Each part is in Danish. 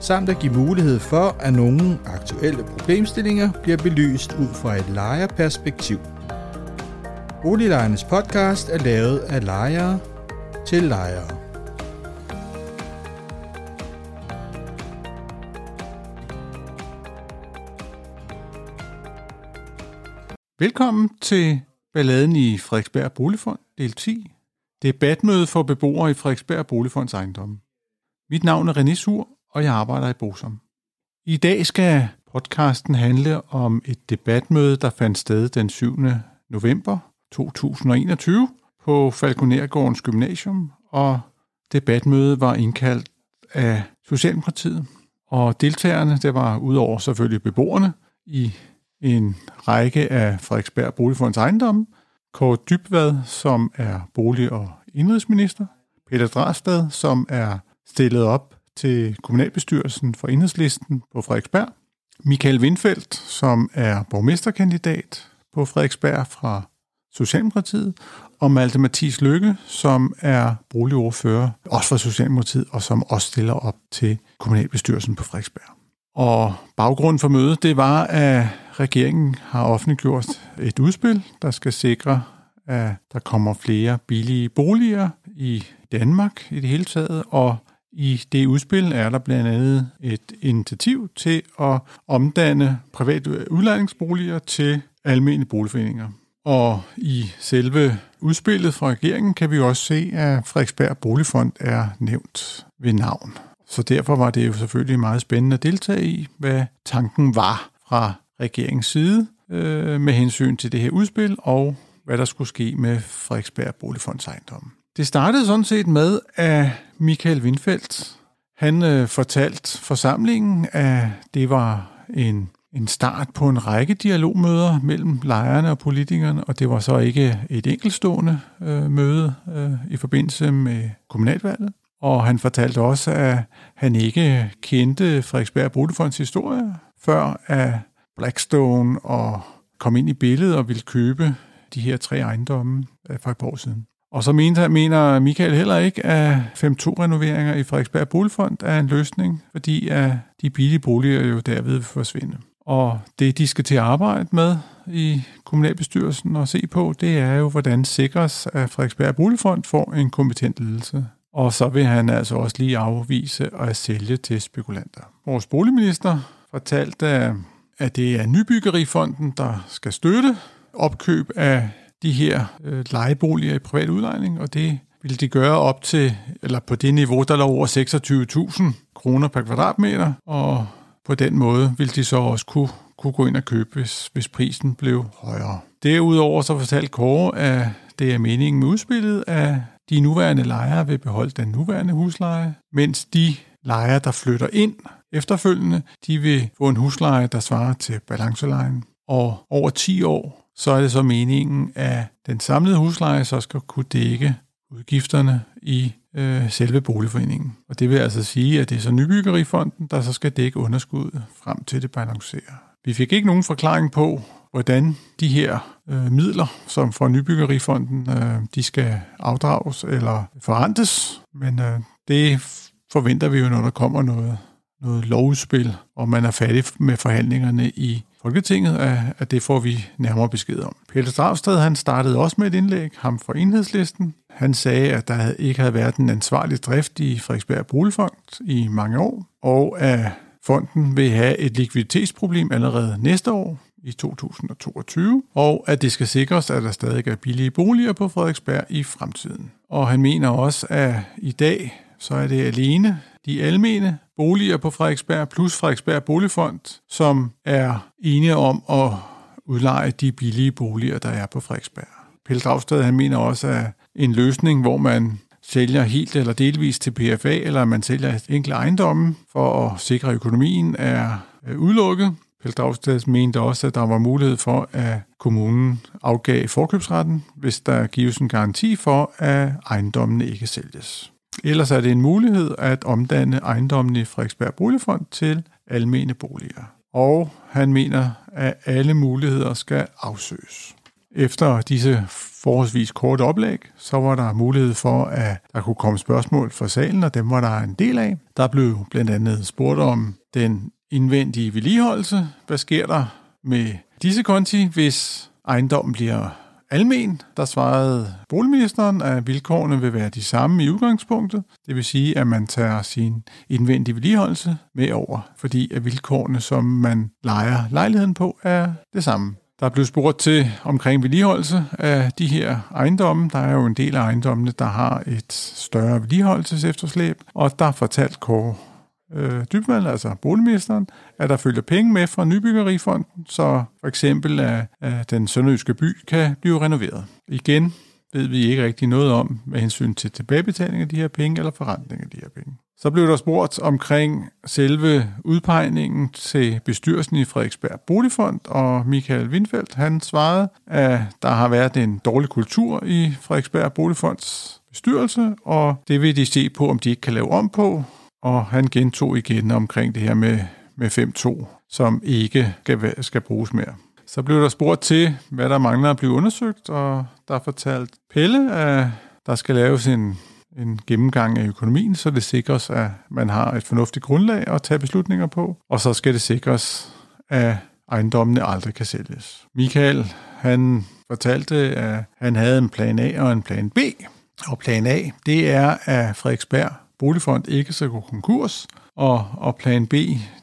samt at give mulighed for, at nogle aktuelle problemstillinger bliver belyst ud fra et lejerperspektiv. Boliglejernes podcast er lavet af lejere til lejere. Velkommen til balladen i Frederiksberg Boligfond, del 10. Debatmøde for beboere i Frederiksberg Boligfonds ejendomme. Mit navn er René Sur, og jeg arbejder i Bosom. I dag skal podcasten handle om et debatmøde, der fandt sted den 7. november 2021 på Falkonergårdens Gymnasium, og debatmødet var indkaldt af Socialdemokratiet. Og deltagerne, det var udover selvfølgelig beboerne i en række af Frederiksberg Boligfonds ejendomme, Kåre Dybvad, som er bolig- og indrigsminister, Peter Drastad, som er stillet op til kommunalbestyrelsen for enhedslisten på Frederiksberg. Michael Windfeldt, som er borgmesterkandidat på Frederiksberg fra Socialdemokratiet, og Malte Mathis Lykke, som er boligordfører, også fra Socialdemokratiet, og som også stiller op til kommunalbestyrelsen på Frederiksberg. Og baggrunden for mødet, det var, at regeringen har offentliggjort et udspil, der skal sikre, at der kommer flere billige boliger i Danmark i det hele taget, og i det udspil er der blandt andet et initiativ til at omdanne private udlejningsboliger til almindelige boligforeninger. Og i selve udspillet fra regeringen kan vi også se, at Frederiksberg Boligfond er nævnt ved navn. Så derfor var det jo selvfølgelig meget spændende at deltage i, hvad tanken var fra regeringens side øh, med hensyn til det her udspil, og hvad der skulle ske med Frederiksberg Boligfonds ejendomme. Det startede sådan set med, at Michael Windfeldt, han øh, fortalte forsamlingen, at det var en, en start på en række dialogmøder mellem lejerne og politikerne, og det var så ikke et enkeltstående øh, møde øh, i forbindelse med kommunalvalget. Og han fortalte også, at han ikke kendte Frederiksberg Boligfonds historie, før at Blackstone og kom ind i billedet og ville købe de her tre ejendomme øh, for et par år siden. Og så mener, mener Michael heller ikke, at 5-2-renoveringer i Frederiksberg Boligfond er en løsning, fordi at de billige boliger jo derved vil forsvinde. Og det, de skal til at arbejde med i kommunalbestyrelsen og se på, det er jo, hvordan sikres, at Frederiksberg Boligfond får en kompetent ledelse. Og så vil han altså også lige afvise at sælge til spekulanter. Vores boligminister fortalte, at det er Nybyggerifonden, der skal støtte opkøb af de her øh, lejeboliger i privat udlejning, og det vil de gøre op til, eller på det niveau, der lå over 26.000 kroner per kvadratmeter, og på den måde vil de så også kunne, kunne gå ind og købe, hvis, hvis prisen blev højere. Derudover så fortalte Kåre, at det er meningen med udspillet, at de nuværende lejere vil beholde den nuværende husleje, mens de lejere, der flytter ind efterfølgende, de vil få en husleje, der svarer til balancelejen. Og over 10 år, så er det så meningen, at den samlede husleje så skal kunne dække udgifterne i øh, selve boligforeningen. Og det vil altså sige, at det er så Nybyggerifonden, der så skal dække underskuddet frem til det balancerer. Vi fik ikke nogen forklaring på, hvordan de her øh, midler, som fra Nybyggerifonden, øh, de skal afdrages eller forrentes, men øh, det forventer vi jo, når der kommer noget, noget lovudspil, og man er færdig med forhandlingerne i Folketinget, at det får vi nærmere besked om. Peter Dragsted, han startede også med et indlæg, ham fra enhedslisten. Han sagde, at der ikke havde været en ansvarlig drift i Frederiksberg Boligfond i mange år, og at fonden vil have et likviditetsproblem allerede næste år, i 2022, og at det skal sikres, at der stadig er billige boliger på Frederiksberg i fremtiden. Og han mener også, at i dag så er det alene de almene boliger på Frederiksberg plus Frederiksberg Boligfond, som er enige om at udleje de billige boliger, der er på Frederiksberg. Pelle Dragsted han mener også, at en løsning, hvor man sælger helt eller delvis til PFA, eller man sælger enkelte ejendomme for at sikre, økonomien er udelukket. Pelle Dragsted mente også, at der var mulighed for, at kommunen afgav forkøbsretten, hvis der gives en garanti for, at ejendommene ikke sælges. Ellers er det en mulighed at omdanne ejendommen i Frederiksberg Boligfond til almene boliger. Og han mener, at alle muligheder skal afsøges. Efter disse forholdsvis korte oplæg, så var der mulighed for, at der kunne komme spørgsmål fra salen, og dem var der en del af. Der blev blandt andet spurgt om den indvendige vedligeholdelse. Hvad sker der med disse konti, hvis ejendommen bliver almen, der svarede boligministeren, at vilkårene vil være de samme i udgangspunktet. Det vil sige, at man tager sin indvendige vedligeholdelse med over, fordi at vilkårene, som man leger lejligheden på, er det samme. Der blev spurgt til omkring vedligeholdelse af de her ejendomme. Der er jo en del af ejendommene, der har et større vedligeholdelsesefterslæb, og der fortalt Kåre øh, Dybvald, altså boligministeren, at der følger penge med fra Nybyggerifonden, så for eksempel at, at den sønderjyske by kan blive renoveret. Igen ved vi ikke rigtig noget om med hensyn til tilbagebetaling af de her penge eller forrentning af de her penge. Så blev der spurgt omkring selve udpegningen til bestyrelsen i Frederiksberg Boligfond, og Michael Windfeldt, han svarede, at der har været en dårlig kultur i Frederiksberg Boligfonds bestyrelse, og det vil de se på, om de ikke kan lave om på, og han gentog igen omkring det her med, med 5-2, som ikke skal, skal bruges mere. Så blev der spurgt til, hvad der mangler at blive undersøgt, og der fortalt Pelle, at der skal laves en, en gennemgang af økonomien, så det sikres, at man har et fornuftigt grundlag at tage beslutninger på, og så skal det sikres, at ejendommene aldrig kan sælges. Michael, han fortalte, at han havde en plan A og en plan B, og plan A, det er, at Frederiksberg boligfond ikke skal gå konkurs. Og, og plan B,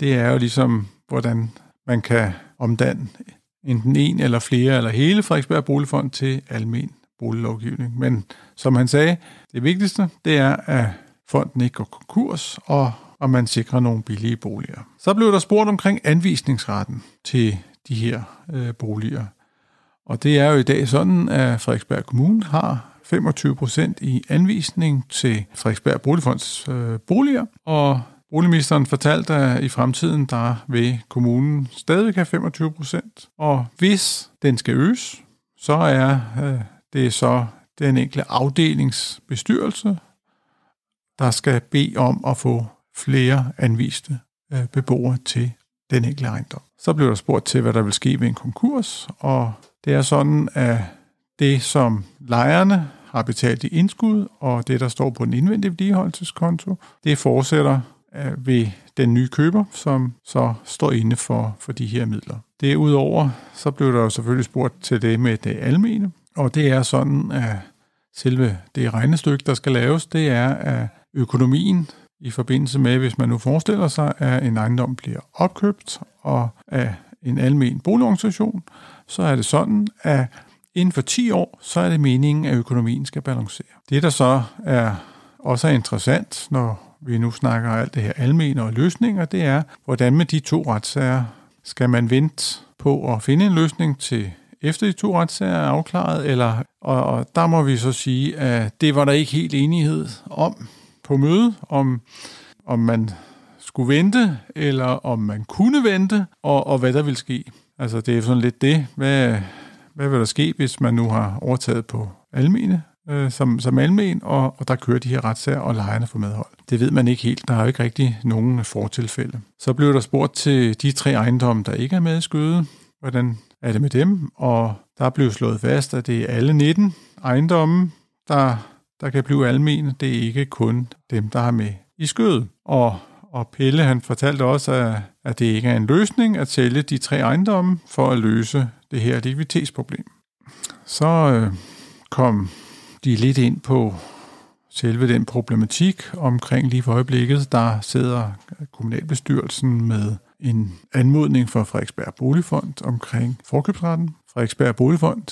det er jo ligesom, hvordan man kan omdanne enten en eller flere eller hele Frederiksberg Boligfond til almen boliglovgivning. Men som han sagde, det vigtigste, det er, at fonden ikke går konkurs, og og man sikrer nogle billige boliger. Så blev der spurgt omkring anvisningsretten til de her øh, boliger. Og det er jo i dag sådan, at Frederiksberg Kommune har 25 procent i anvisning til Frederiksberg Boligfonds øh, boliger, og Boligministeren fortalte, at i fremtiden der vil kommunen stadig have 25 procent, og hvis den skal øges, så er øh, det så den enkelte afdelingsbestyrelse, der skal bede om at få flere anviste øh, beboere til den enkelte ejendom. Så blev der spurgt til, hvad der vil ske ved en konkurs, og det er sådan, at det, som lejerne har betalt i indskud, og det, der står på den indvendige vedligeholdelseskonto, det fortsætter øh, ved den nye køber, som så står inde for, for de her midler. Derudover så blev der jo selvfølgelig spurgt til det med det almene, og det er sådan, at selve det regnestykke, der skal laves, det er, at økonomien i forbindelse med, hvis man nu forestiller sig, at en ejendom bliver opkøbt og af en almen boligorganisation, så er det sådan, at Inden for 10 år, så er det meningen, at økonomien skal balancere. Det, der så er også er interessant, når vi nu snakker alt det her almene og løsninger, det er, hvordan med de to retssager skal man vente på at finde en løsning til efter de to retssager er afklaret, eller, og, og der må vi så sige, at det var der ikke helt enighed om på mødet, om, om man skulle vente, eller om man kunne vente, og, og hvad der vil ske. Altså det er sådan lidt det, hvad, hvad vil der ske, hvis man nu har overtaget på almene, øh, som, som almen, og, og der kører de her retssager, og lejerne får medhold? Det ved man ikke helt. Der er jo ikke rigtig nogen fortilfælde. Så blev der spurgt til de tre ejendomme, der ikke er med i skøde. Hvordan er det med dem? Og der blev slået fast, at det er alle 19 ejendomme, der, der kan blive almene. Det er ikke kun dem, der har med i skødet. Og og Pelle han fortalte også, at, at det ikke er en løsning at sælge de tre ejendomme for at løse det her likviditetsproblem. Så øh, kom de lidt ind på selve den problematik omkring lige for øjeblikket. Der sidder kommunalbestyrelsen med en anmodning fra Frederiksberg Boligfond omkring forkøbsretten. Frederiksberg Boligfond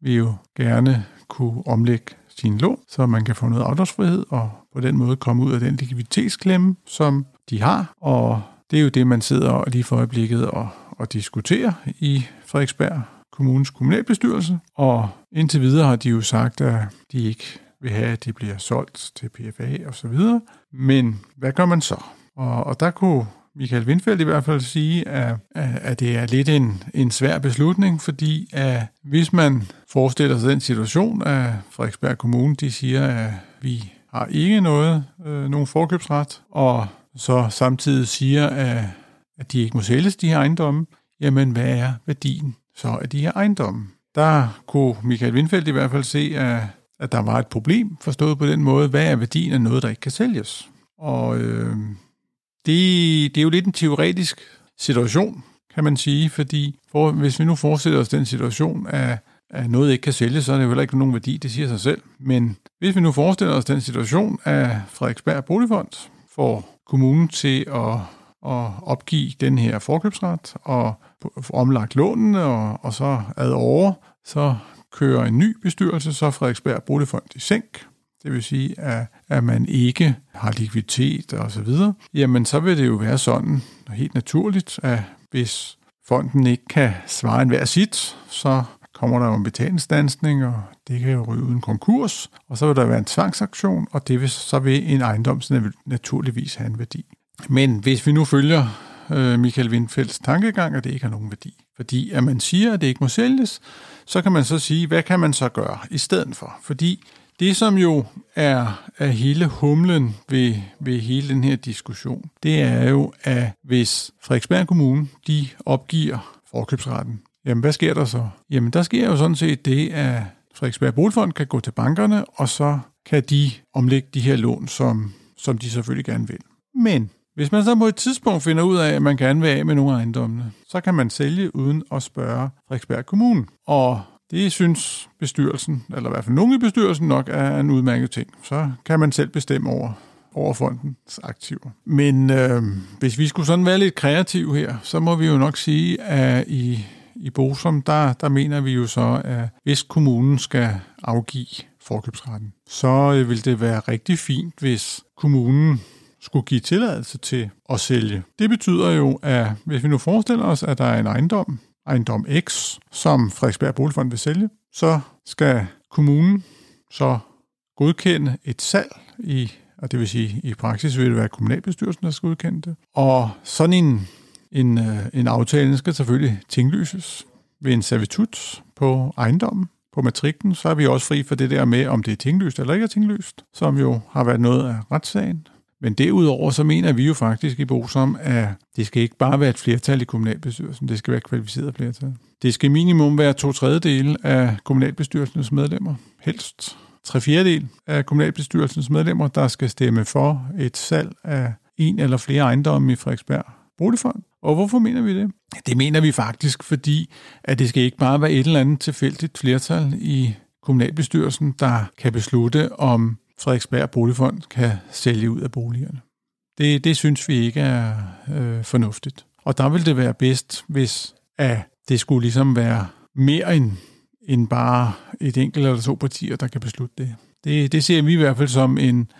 vil jo gerne kunne omlægge sin lån, så man kan få noget afdragsfrihed og på den måde komme ud af den likviditetsklemme, som de har. Og det er jo det, man sidder lige for øjeblikket og, og diskuterer i Frederiksberg Kommunes kommunalbestyrelse. Og indtil videre har de jo sagt, at de ikke vil have, at det bliver solgt til PFA og så videre. Men hvad gør man så? Og, og der kunne Michael Windfeldt i hvert fald sige, at, at det er lidt en, en svær beslutning, fordi at hvis man forestiller sig den situation, at Frederiksberg Kommune de siger, at vi har ikke noget, øh, nogen forkøbsret, og så samtidig siger, at, at de ikke må sælges, de her ejendomme, jamen hvad er værdien så af de her ejendomme? Der kunne Michael Windfeldt i hvert fald se, at, at der var et problem, forstået på den måde, hvad er værdien af noget, der ikke kan sælges? Og øh, det, det er jo lidt en teoretisk situation, kan man sige, fordi for, hvis vi nu forestiller os den situation, at, at noget ikke kan sælges, så er det jo heller ikke nogen værdi, det siger sig selv. Men hvis vi nu forestiller os den situation, at Frederiksberg Boligfond får kommunen til at, at opgive den her forkøbsret og omlagt lånene, og, og så ad over, så kører en ny bestyrelse, så Frederiksberg Boligfond i sænk, det vil sige, at, at man ikke har likviditet og så videre, jamen så vil det jo være sådan, helt naturligt, at hvis fonden ikke kan svare en hver sit, så kommer der jo en betalingsdansning, og det kan jo ryge uden konkurs, og så vil der være en tvangsaktion, og det vil, så vil en ejendom naturligvis have en værdi. Men hvis vi nu følger øh, Michael Windfelds tankegang, at det ikke har nogen værdi, fordi at man siger, at det ikke må sælges, så kan man så sige, hvad kan man så gøre i stedet for? Fordi det, som jo er, er hele humlen ved, ved hele den her diskussion, det er jo, at hvis Frederiksberg Kommune, de opgiver forkøbsretten, jamen hvad sker der så? Jamen der sker jo sådan set det, at Frederiksberg Boligfond kan gå til bankerne, og så kan de omlægge de her lån, som, som de selvfølgelig gerne vil. Men hvis man så på et tidspunkt finder ud af, at man gerne vil af med nogle ejendommene, så kan man sælge uden at spørge Frederiksberg Kommune. Og det synes bestyrelsen, eller i hvert fald nogen i bestyrelsen nok, er en udmærket ting. Så kan man selv bestemme over, over fondens aktiver. Men øh, hvis vi skulle sådan være lidt kreative her, så må vi jo nok sige, at i, i Bosom, der, der mener vi jo så, at hvis kommunen skal afgive forkøbsretten, så øh, vil det være rigtig fint, hvis kommunen skulle give tilladelse til at sælge. Det betyder jo, at hvis vi nu forestiller os, at der er en ejendom, ejendom X, som Frederiksberg Boligfond vil sælge, så skal kommunen så godkende et salg i, og det vil sige, i praksis vil det være kommunalbestyrelsen, der skal godkende det. Og sådan en, en, øh, en aftale skal selvfølgelig tinglyses ved en servitut på ejendommen, på matrikken. så er vi også fri for det der med, om det er tinglyst eller ikke er tinglyst, som jo har været noget af retssagen. Men derudover så mener vi jo faktisk i Bosom, at det skal ikke bare være et flertal i kommunalbestyrelsen, det skal være et kvalificeret flertal. Det skal minimum være to tredjedele af kommunalbestyrelsens medlemmer, helst tre fjerdedel af kommunalbestyrelsens medlemmer, der skal stemme for et salg af en eller flere ejendomme i Frederiksberg Boligfond. Og hvorfor mener vi det? Det mener vi faktisk, fordi at det skal ikke bare være et eller andet tilfældigt flertal i kommunalbestyrelsen, der kan beslutte, om Frederiksberg Boligfond kan sælge ud af boligerne. Det, det synes vi ikke er øh, fornuftigt. Og der vil det være bedst, hvis at det skulle ligesom være mere end, end bare et enkelt eller to partier, der kan beslutte det. Det, det ser vi i hvert fald som en,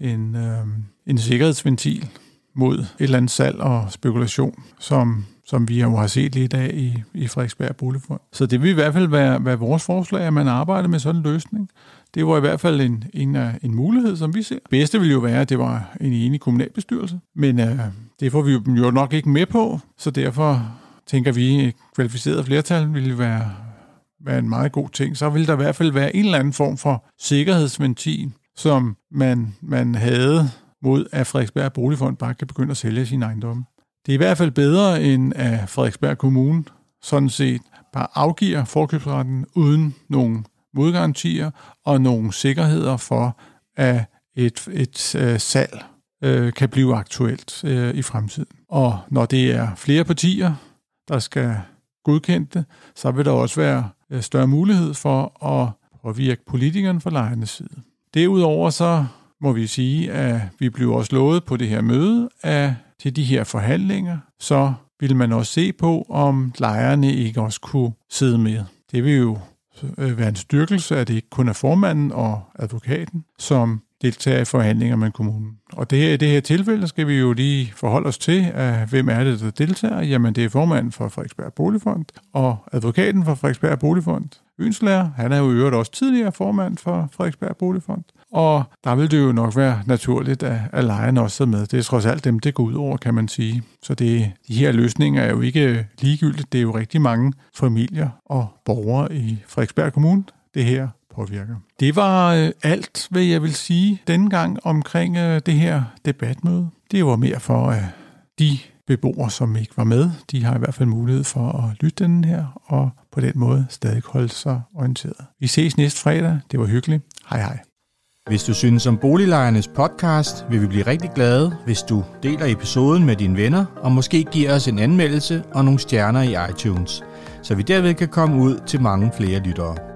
en, øh, en sikkerhedsventil mod et eller andet salg og spekulation, som, som vi jo har set lige i dag i, i Frederiksberg Boligfond. Så det vil i hvert fald være, være vores forslag, at man arbejder med sådan en løsning. Det var i hvert fald en, en, øh, en mulighed, som vi ser. Det bedste ville jo være, at det var en enig kommunalbestyrelse, men uh, det får vi jo nok ikke med på, så derfor tænker vi, at kvalificeret flertal ville være, være en meget god ting. Så ville der i hvert fald være en eller anden form for sikkerhedsventil, som man, man havde mod, at Frederiksberg Boligfond bare kan begynde at sælge sine ejendomme. Det er i hvert fald bedre, end at Frederiksberg Kommune sådan set bare afgiver forkøbsretten uden nogen modgarantier og nogle sikkerheder for, at et, et øh, salg øh, kan blive aktuelt øh, i fremtiden. Og når det er flere partier, der skal godkende det, så vil der også være øh, større mulighed for at påvirke politikeren fra lejernes side. Derudover så må vi sige, at vi blev også lovet på det her møde, at til de her forhandlinger, så ville man også se på, om lejerne ikke også kunne sidde med. Det vil jo øh, være en styrkelse, at det ikke kun er formanden og advokaten, som deltager i forhandlinger med kommunen. Og det her, i det her tilfælde skal vi jo lige forholde os til, at hvem er det, der deltager? Jamen, det er formanden for Frederiksberg Boligfond og advokaten for Frederiksberg Boligfond. Ønslærer, han er jo i øvrigt også tidligere formand for Frederiksberg Boligfond. Og der vil det jo nok være naturligt, at, at lejerne også er med. Det er trods alt dem, det går ud over, kan man sige. Så det, de her løsninger er jo ikke ligegyldigt. Det er jo rigtig mange familier og borgere i Frederiksberg Kommune, det her påvirker. Det var øh, alt, hvad jeg vil sige denne gang omkring øh, det her debatmøde. Det var mere for, at de beboere, som ikke var med, de har i hvert fald mulighed for at lytte den her, og på den måde stadig holde sig orienteret. Vi ses næste fredag. Det var hyggeligt. Hej hej. Hvis du synes om Boliglejernes podcast, vil vi blive rigtig glade, hvis du deler episoden med dine venner, og måske giver os en anmeldelse og nogle stjerner i iTunes, så vi derved kan komme ud til mange flere lyttere.